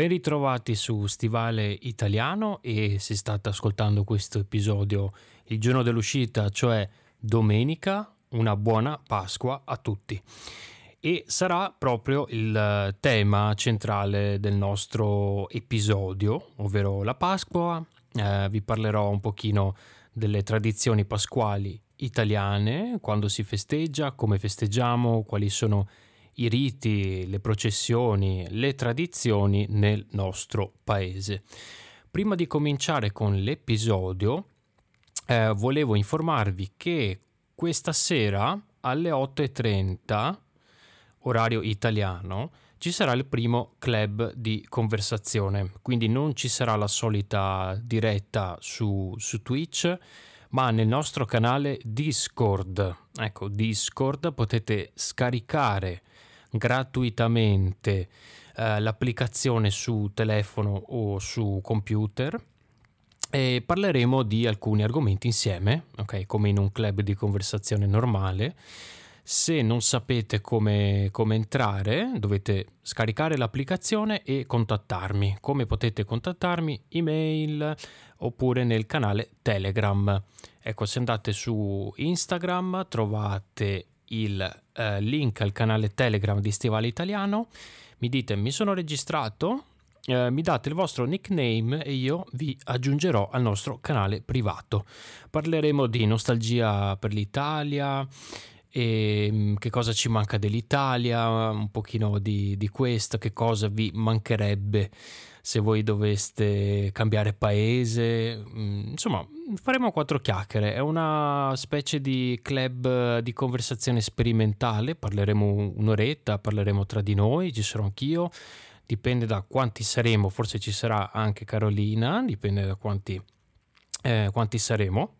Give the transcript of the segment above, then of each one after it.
ben ritrovati su Stivale Italiano e se state ascoltando questo episodio il giorno dell'uscita, cioè domenica, una buona Pasqua a tutti. E sarà proprio il tema centrale del nostro episodio, ovvero la Pasqua. Eh, vi parlerò un pochino delle tradizioni pasquali italiane, quando si festeggia, come festeggiamo, quali sono i riti, le processioni, le tradizioni nel nostro paese. Prima di cominciare con l'episodio, eh, volevo informarvi che questa sera alle 8.30, orario italiano, ci sarà il primo club di conversazione, quindi non ci sarà la solita diretta su, su Twitch, ma nel nostro canale Discord. Ecco, Discord potete scaricare gratuitamente eh, l'applicazione su telefono o su computer e parleremo di alcuni argomenti insieme, ok? Come in un club di conversazione normale. Se non sapete come, come, entrare, dovete scaricare l'applicazione e contattarmi. Come potete contattarmi? Email oppure nel canale Telegram. Ecco, se andate su Instagram trovate il eh, link al canale Telegram di Stivale Italiano, mi dite mi sono registrato, eh, mi date il vostro nickname e io vi aggiungerò al nostro canale privato. Parleremo di nostalgia per l'Italia e mm, che cosa ci manca dell'Italia, un pochino di, di questo, che cosa vi mancherebbe se voi doveste cambiare paese, mm, insomma faremo quattro chiacchiere, è una specie di club di conversazione sperimentale, parleremo un'oretta, parleremo tra di noi, ci sarò anch'io, dipende da quanti saremo, forse ci sarà anche Carolina, dipende da quanti, eh, quanti saremo.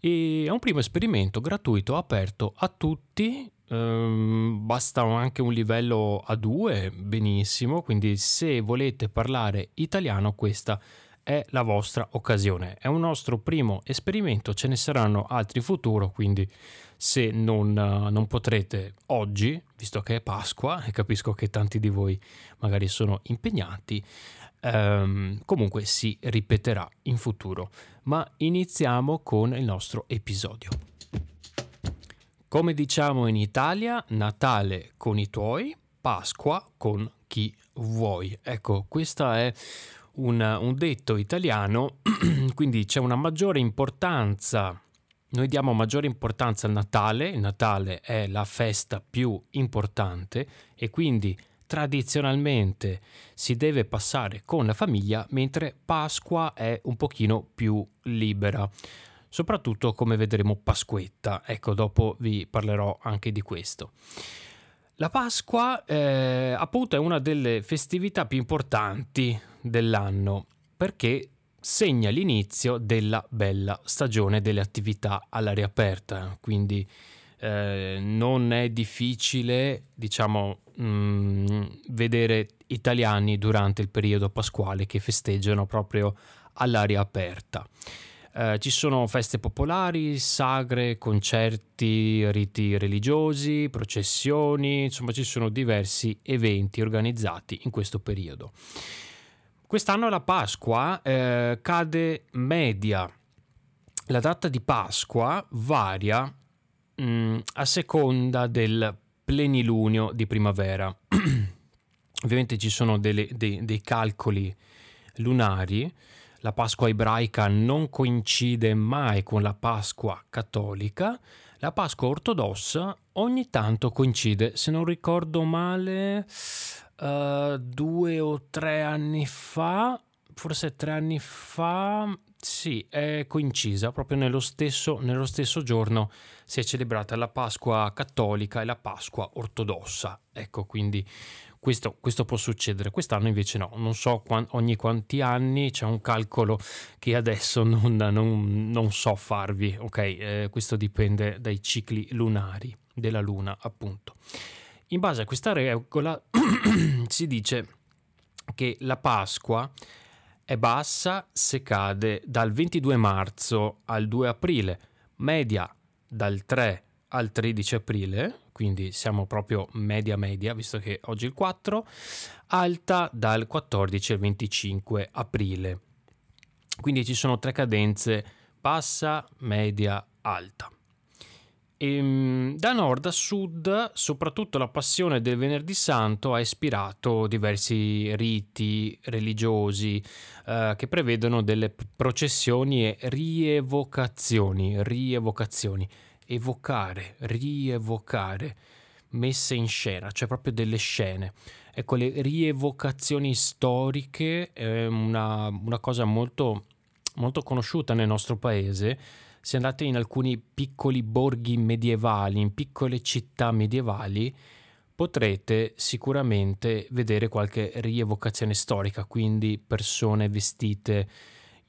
E è un primo esperimento gratuito, aperto a tutti, ehm, basta anche un livello A2, benissimo, quindi se volete parlare italiano questa è la vostra occasione. È un nostro primo esperimento, ce ne saranno altri in futuro, quindi se non, non, potrete oggi, visto che è Pasqua e capisco che tanti di voi magari sono impegnati, ehm, comunque si ripeterà in futuro. Ma iniziamo con il nostro episodio. Come diciamo in Italia, Natale con i tuoi, Pasqua con chi vuoi. Ecco, questo è un, un detto italiano, quindi c'è una maggiore importanza noi diamo maggiore importanza al Natale, il Natale è la festa più importante e quindi tradizionalmente si deve passare con la famiglia, mentre Pasqua è un pochino più libera. Soprattutto come vedremo Pasquetta, ecco dopo vi parlerò anche di questo. La Pasqua eh, appunto è una delle festività più importanti dell'anno perché segna l'inizio della bella stagione delle attività all'aria aperta, quindi eh, non è difficile, diciamo, mh, mm, vedere italiani durante il periodo pasquale che festeggiano proprio all'aria aperta. Eh, ci sono feste popolari, sagre, concerti, riti religiosi, processioni, insomma ci sono diversi eventi organizzati in questo periodo. Quest'anno la Pasqua eh, cade media. La data di Pasqua varia mh, mm, a seconda del plenilunio di primavera. Ovviamente ci sono delle, dei, dei calcoli lunari. La Pasqua ebraica non coincide mai con la Pasqua cattolica. La Pasqua ortodossa ogni tanto coincide, se non ricordo male, uh, due o tre anni fa, forse tre anni fa, sì, è coincisa proprio nello stesso, nello stesso giorno si è celebrata la Pasqua cattolica e la Pasqua ortodossa. Ecco, quindi questo, questo, può succedere. Quest'anno invece no, non so quant- ogni quanti anni, c'è un calcolo che adesso non, non, non so farvi, ok? Eh, questo dipende dai cicli lunari della Luna, appunto. In base a questa regola si dice che la Pasqua è bassa se cade dal 22 marzo al 2 aprile, media dal 3 al 13 aprile, quindi siamo proprio media media, visto che oggi è il 4, alta dal 14 al 25 aprile. Quindi ci sono tre cadenze, bassa, media, alta. E, ehm, da nord a sud, soprattutto la passione del Venerdì Santo ha ispirato diversi riti religiosi eh, che prevedono delle processioni e rievocazioni, rievocazioni, evocare, rievocare, messe in scena, cioè proprio delle scene. Ecco, le rievocazioni storiche è una, una cosa molto, molto conosciuta nel nostro paese se andate in alcuni piccoli borghi medievali, in piccole città medievali, potrete sicuramente vedere qualche rievocazione storica, quindi persone vestite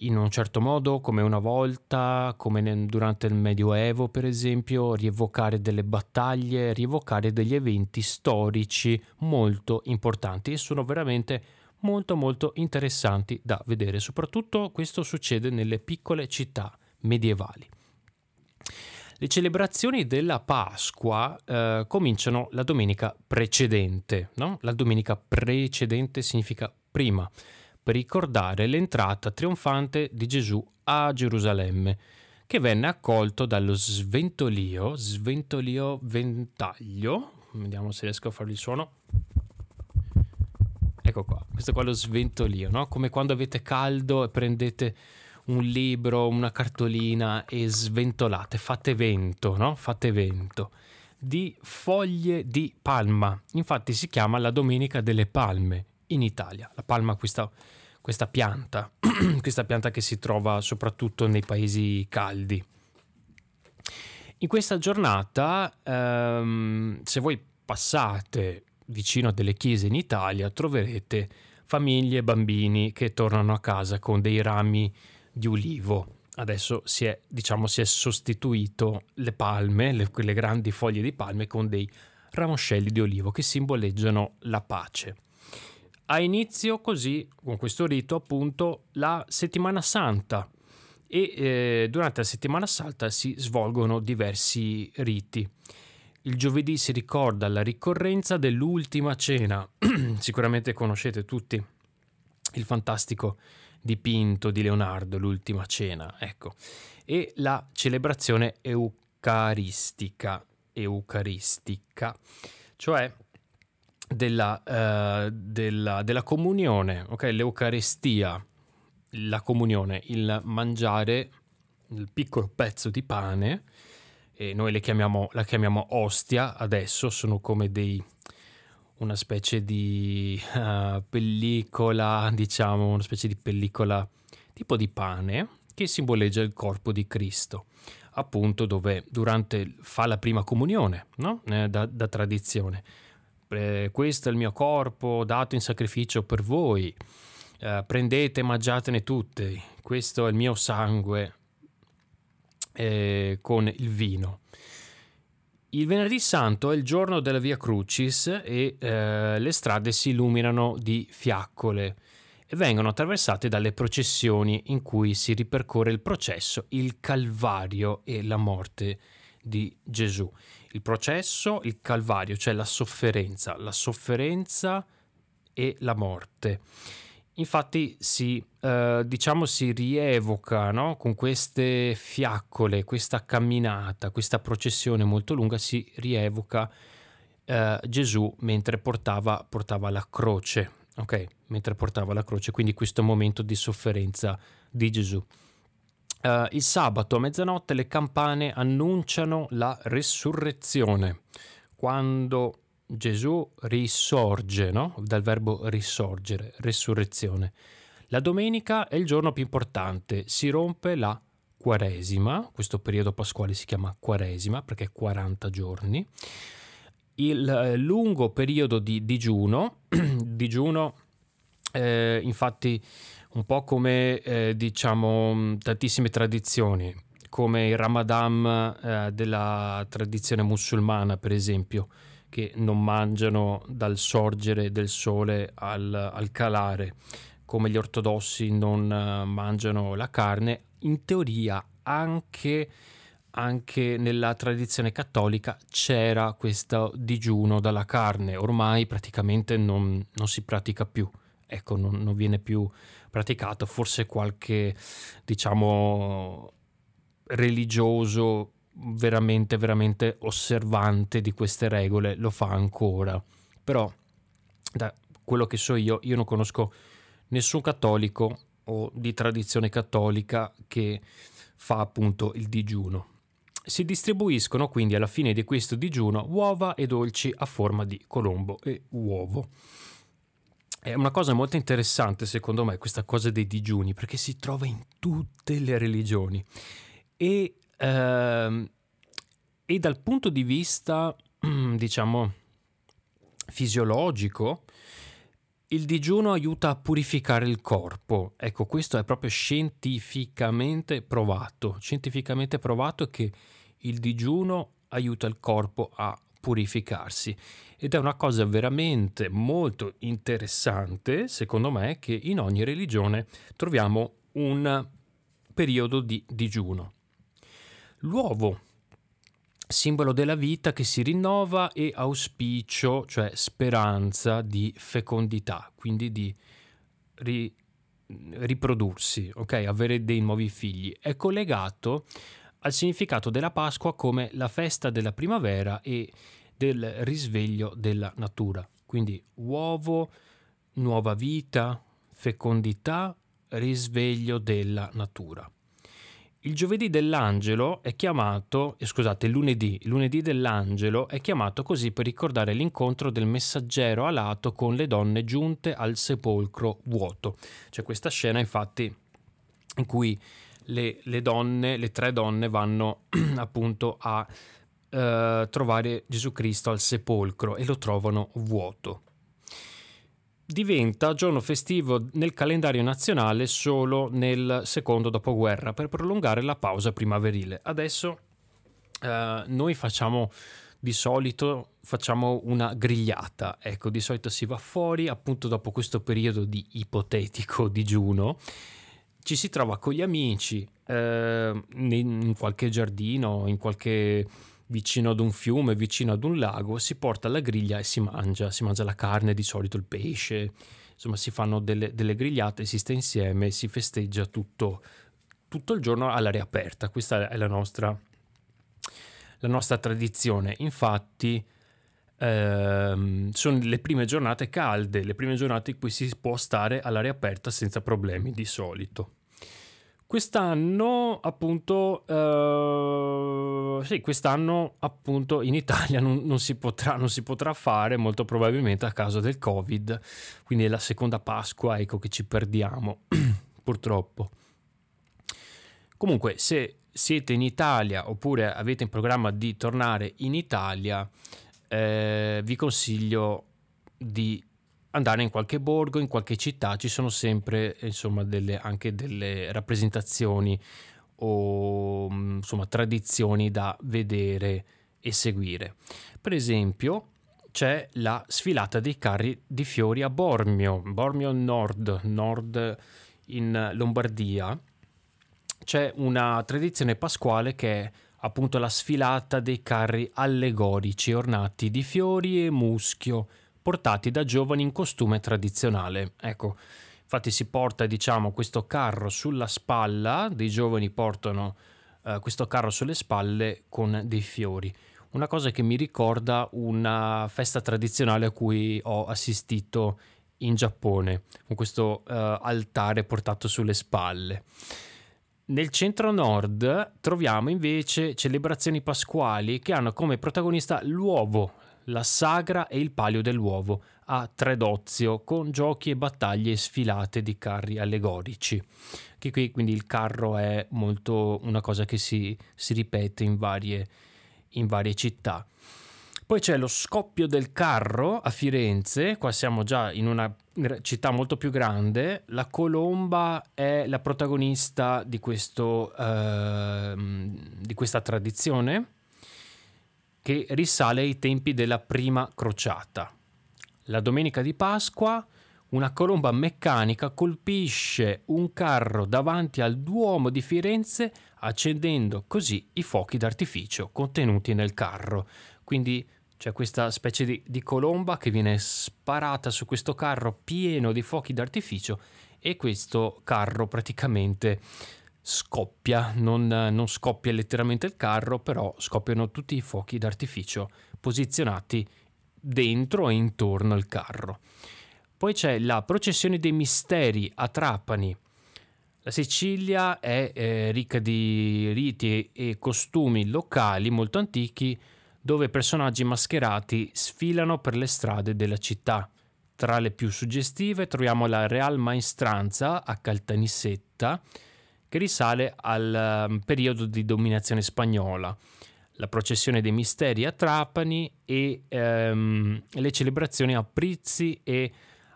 in un certo modo, come una volta, come durante il Medioevo per esempio, rievocare delle battaglie, rievocare degli eventi storici molto importanti e sono veramente molto molto interessanti da vedere. Soprattutto questo succede nelle piccole città medievali. Le celebrazioni della Pasqua eh, cominciano la domenica precedente, no? La domenica precedente significa prima, per ricordare l'entrata trionfante di Gesù a Gerusalemme, che venne accolto dallo sventolio, sventolio ventaglio, vediamo se riesco a farvi il suono. Ecco qua, questo qua è lo sventolio, no? Come quando avete caldo e prendete un libro, una cartolina e sventolate, fate vento, no? Fate vento di foglie di palma. Infatti si chiama la Domenica delle Palme in Italia. La palma questa, questa pianta, questa pianta che si trova soprattutto nei paesi caldi. In questa giornata, ehm, se voi passate vicino a delle chiese in Italia, troverete famiglie e bambini che tornano a casa con dei rami di ulivo. Adesso si è, diciamo, si è sostituito le palme, le, quelle grandi foglie di palme, con dei ramoscelli di olivo che simboleggiano la pace. Ha inizio così, con questo rito, appunto, la settimana santa e eh, durante la settimana santa si svolgono diversi riti. Il giovedì si ricorda la ricorrenza dell'ultima cena, sicuramente conoscete tutti il fantastico dipinto di Leonardo, l'ultima cena, ecco, e la celebrazione eucaristica, eucaristica, cioè della, uh, della, della comunione, ok? L'eucaristia, la comunione, il mangiare il piccolo pezzo di pane, e noi chiamiamo, la chiamiamo ostia adesso, sono come dei una specie di uh, pellicola, diciamo, una specie di pellicola tipo di pane che simboleggia il corpo di Cristo, appunto dove durante fa la prima comunione, no? eh, da, da, tradizione. Eh, questo è il mio corpo dato in sacrificio per voi, eh, prendete e mangiatene tutte, questo è il mio sangue eh, con il vino. Il venerdì santo è il giorno della Via Crucis e eh, le strade si illuminano di fiaccole e vengono attraversate dalle processioni in cui si ripercorre il processo, il Calvario e la morte di Gesù. Il processo, il Calvario, cioè la sofferenza, la sofferenza e la morte. Infatti si, eh, diciamo, si rievoca no? con queste fiaccole, questa camminata, questa processione molto lunga, si rievoca eh, Gesù mentre portava, portava la croce, ok? Mentre portava la croce, quindi questo momento di sofferenza di Gesù. Uh, il sabato a mezzanotte le campane annunciano la resurrezione. Quando Gesù risorge, no? dal verbo risorgere, resurrezione. La domenica è il giorno più importante, si rompe la Quaresima, questo periodo pasquale si chiama Quaresima perché è 40 giorni. Il eh, lungo periodo di digiuno, digiuno eh, infatti un po' come eh, diciamo tantissime tradizioni, come il Ramadan eh, della tradizione musulmana per esempio, che non mangiano dal sorgere del sole al, al calare, come gli ortodossi non uh, mangiano la carne, in teoria anche anche nella tradizione cattolica c'era questo digiuno dalla carne, ormai praticamente non, non si pratica più, ecco, non, non, viene più praticato, forse qualche, diciamo, religioso veramente, veramente osservante di queste regole lo fa ancora, però da quello che so io, io non conosco nessun cattolico o di tradizione cattolica che fa appunto il digiuno. Si distribuiscono quindi alla fine di questo digiuno uova e dolci a forma di colombo e uovo. È una cosa molto interessante secondo me questa cosa dei digiuni perché si trova in tutte le religioni e, e dal punto di vista diciamo fisiologico il digiuno aiuta a purificare il corpo. Ecco, questo è proprio scientificamente provato. Scientificamente provato che il digiuno aiuta il corpo a purificarsi ed è una cosa veramente molto interessante, secondo me, che in ogni religione troviamo un periodo di digiuno. L'uovo simbolo della vita che si rinnova e auspicio, cioè speranza di fecondità, quindi di ri, riprodursi, ok? Avere dei nuovi figli. È collegato al significato della Pasqua come la festa della primavera e del risveglio della natura. Quindi uovo, nuova vita, fecondità, risveglio della natura. Il giovedì dell'angelo è chiamato, eh, scusate, lunedì, lunedì dell'angelo è chiamato così per ricordare l'incontro del messaggero alato con le donne giunte al sepolcro vuoto. C'è questa scena infatti in cui le, le donne, le tre donne vanno appunto a eh, trovare Gesù Cristo al sepolcro e lo trovano vuoto diventa giorno festivo nel calendario nazionale solo nel secondo dopoguerra per prolungare la pausa primaverile. Adesso eh, noi facciamo di solito facciamo una grigliata, ecco, di solito si va fuori appunto dopo questo periodo di ipotetico digiuno, ci si trova con gli amici eh, in qualche giardino, in qualche vicino ad un fiume, vicino ad un lago, si porta la griglia e si mangia, si mangia la carne, di solito il pesce, insomma si fanno delle, delle grigliate, si sta insieme si festeggia tutto, tutto, il giorno all'aria aperta, questa è la nostra, la nostra tradizione, infatti ehm, sono le prime giornate calde, le prime giornate in cui si può stare all'aria aperta senza problemi di solito. Quest'anno, appunto, eh, sì, quest'anno, appunto, in Italia non, non, si potrà, non, si potrà, fare, molto probabilmente a causa del Covid. Quindi è la seconda Pasqua, ecco, che ci perdiamo, purtroppo. Comunque, se siete in Italia oppure avete in programma di tornare in Italia, eh, vi consiglio di andare in qualche borgo, in qualche città, ci sono sempre insomma delle, anche delle rappresentazioni o mm, insomma tradizioni da vedere e seguire. Per esempio c'è la sfilata dei carri di fiori a Bormio, Bormio Nord, nord in Lombardia. C'è una tradizione pasquale che è appunto la sfilata dei carri allegorici ornati di fiori e muschio portati da giovani in costume tradizionale. Ecco, infatti si porta diciamo questo carro sulla spalla, dei giovani portano eh, questo carro sulle spalle con dei fiori. Una cosa che mi ricorda una festa tradizionale a cui ho assistito in Giappone, con questo eh, altare portato sulle spalle. Nel centro nord troviamo invece celebrazioni pasquali che hanno come protagonista l'uovo, la sagra e il palio dell'uovo a Tredozio con giochi e battaglie sfilate di carri allegorici. Che qui quindi il carro è molto una cosa che si, si ripete in varie, in varie città. Poi c'è lo scoppio del carro a Firenze, qua siamo già in una città molto più grande. La colomba è la protagonista di, questo, eh, di questa tradizione che risale ai tempi della prima crociata. La domenica di Pasqua una colomba meccanica colpisce un carro davanti al Duomo di Firenze accendendo così i fuochi d'artificio contenuti nel carro. Quindi c'è questa specie di, di colomba che viene sparata su questo carro pieno di fuochi d'artificio e questo carro praticamente scoppia, non, non, scoppia letteralmente il carro, però scoppiano tutti i fuochi d'artificio posizionati dentro e intorno al carro. Poi c'è la processione dei misteri a Trapani. La Sicilia è eh, ricca di riti e costumi locali molto antichi dove personaggi mascherati sfilano per le strade della città. Tra le più suggestive troviamo la Real Maestranza a Caltanissetta, che risale al um, periodo di dominazione spagnola, la processione dei misteri a Trapani e um, le celebrazioni a Prizzi e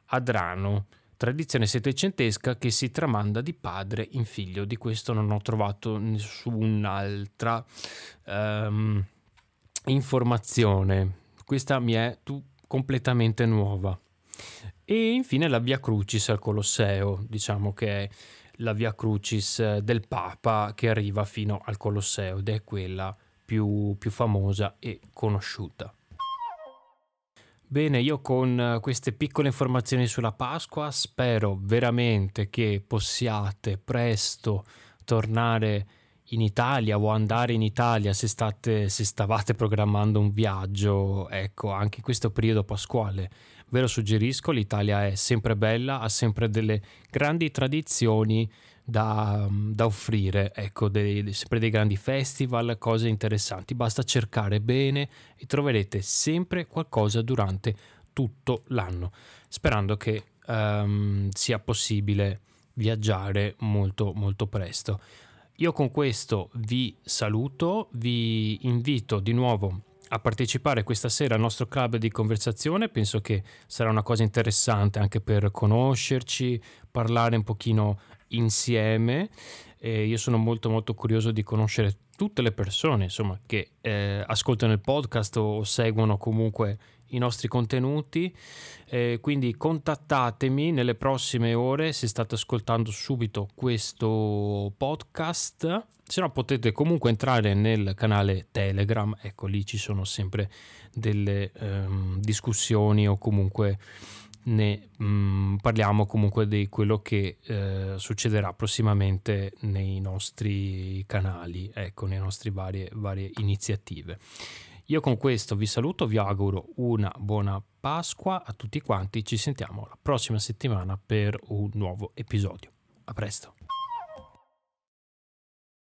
Adrano, tradizione settecentesca che si tramanda di padre in figlio. Di questo non ho trovato nessun'altra um, informazione. Questa mi è tu, completamente nuova. E infine la Via Crucis al Colosseo, diciamo che è la Via Crucis del Papa che arriva fino al Colosseo ed è quella più, più famosa e conosciuta. Bene, io con eh, queste piccole informazioni sulla Pasqua spero veramente che possiate presto tornare in Italia o andare in Italia se, state, se stavate programmando un viaggio, ecco, anche in questo periodo pasquale. Ve lo suggerisco, l'Italia è sempre bella, ha sempre delle grandi tradizioni da, da offrire, ecco, dei, sempre dei grandi festival, cose interessanti. Basta cercare bene e troverete sempre qualcosa durante tutto l'anno, sperando che um, sia possibile viaggiare molto molto presto. Io con questo vi saluto, vi invito di nuovo a partecipare questa sera al nostro club di conversazione, penso che sarà una cosa interessante anche per conoscerci, parlare un pochino insieme. E io sono molto molto curioso di conoscere tutte le persone insomma, che eh, ascoltano il podcast o seguono comunque i nostri contenuti. Eh, quindi contattatemi nelle prossime ore se state ascoltando subito questo podcast. Se no potete comunque entrare nel canale Telegram, ecco lì ci sono sempre delle ehm, discussioni o comunque ne mh, mm, parliamo comunque di quello che eh, succederà prossimamente nei nostri canali, ecco, nelle nostre varie, varie iniziative. Io con questo vi saluto, vi auguro una buona Pasqua a tutti quanti, ci sentiamo la prossima settimana per un nuovo episodio. A presto.